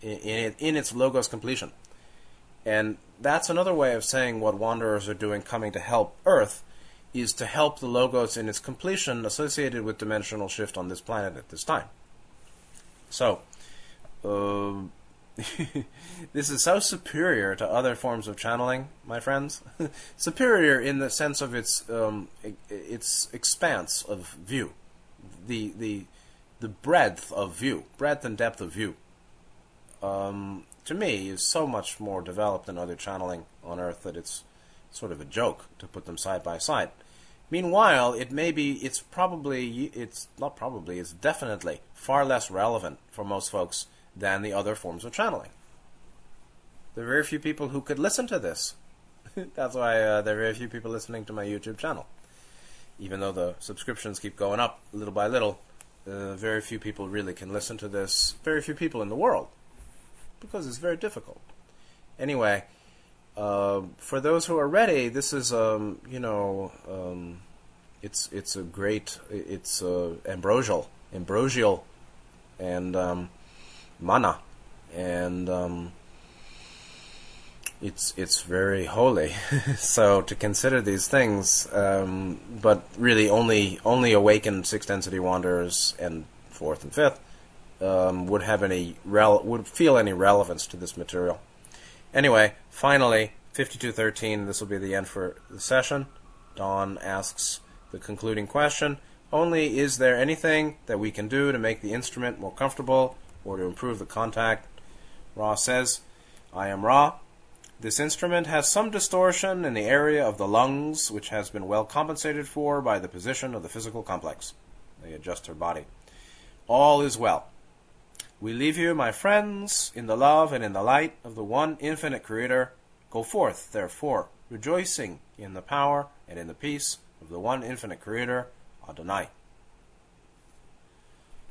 in, in, in its logos completion. And that's another way of saying what Wanderers are doing coming to help Earth is to help the logos in its completion associated with dimensional shift on this planet at this time. So, uh, this is so superior to other forms of channeling, my friends. superior in the sense of its um, its expanse of view, the the the breadth of view, breadth and depth of view, um, to me is so much more developed than other channeling on Earth that it's sort of a joke to put them side by side. Meanwhile, it may be, it's probably, it's not probably, it's definitely far less relevant for most folks than the other forms of channeling. There are very few people who could listen to this. That's why uh, there are very few people listening to my YouTube channel. Even though the subscriptions keep going up little by little, uh, very few people really can listen to this. Very few people in the world, because it's very difficult. Anyway, uh, for those who are ready, this is um, you know um, it's it's a great it's uh, ambrosial ambrosial and um, mana and um, it's it's very holy. so to consider these things, um, but really only only awakened sixth density wanderers and fourth and fifth um, would have any rel- would feel any relevance to this material. Anyway, finally, fifty two thirteen. This will be the end for the session. Don asks the concluding question. Only is there anything that we can do to make the instrument more comfortable or to improve the contact? Ra says, I am Ra. This instrument has some distortion in the area of the lungs, which has been well compensated for by the position of the physical complex. They adjust her body. All is well. We leave you, my friends, in the love and in the light of the one infinite Creator. Go forth, therefore, rejoicing in the power and in the peace of the one infinite Creator, Adonai.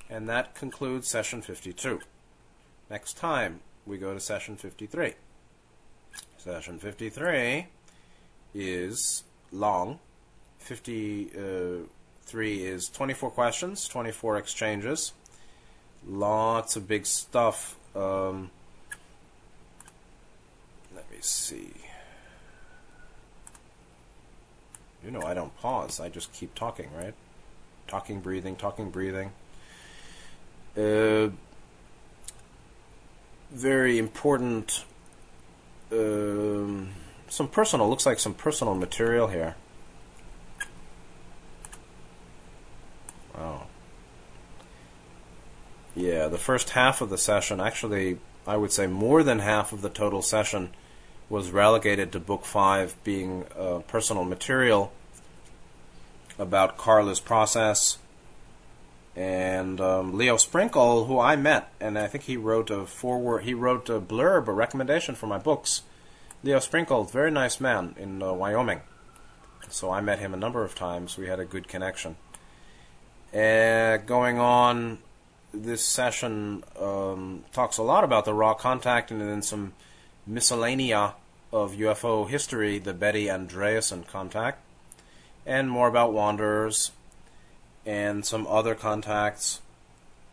And that concludes session 52. Next time, we go to session 53. Session 53 is long. 53 uh, is 24 questions, 24 exchanges. Lots of big stuff. Um, let me see. You know, I don't pause. I just keep talking, right? Talking, breathing, talking, breathing. Uh, very important um, some personal, looks like some personal material here. Yeah, the first half of the session, actually, I would say more than half of the total session, was relegated to Book 5 being uh, personal material about Carla's process. And um, Leo Sprinkle, who I met, and I think he wrote a foreword, he wrote a blurb, a recommendation for my books. Leo Sprinkle, very nice man in uh, Wyoming. So I met him a number of times. We had a good connection. Uh, going on, this session um, talks a lot about the Ra contact and then some miscellanea of UFO history, the Betty Andreasson contact, and more about Wanderers and some other contacts.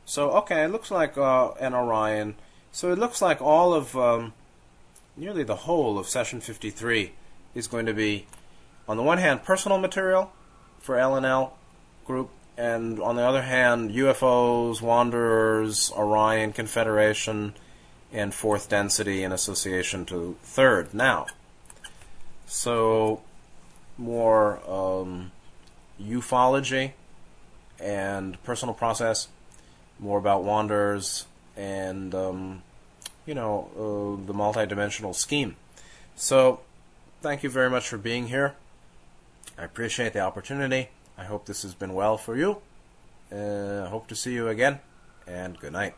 So, okay, it looks like uh, an Orion. So it looks like all of, um, nearly the whole of session 53 is going to be, on the one hand, personal material for L&L group, and on the other hand, UFOs, Wanderers, Orion, Confederation, and fourth density in association to third now. So, more um, ufology and personal process, more about Wanderers, and, um, you know, uh, the multidimensional scheme. So, thank you very much for being here. I appreciate the opportunity. I hope this has been well for you. Uh, hope to see you again, and good night.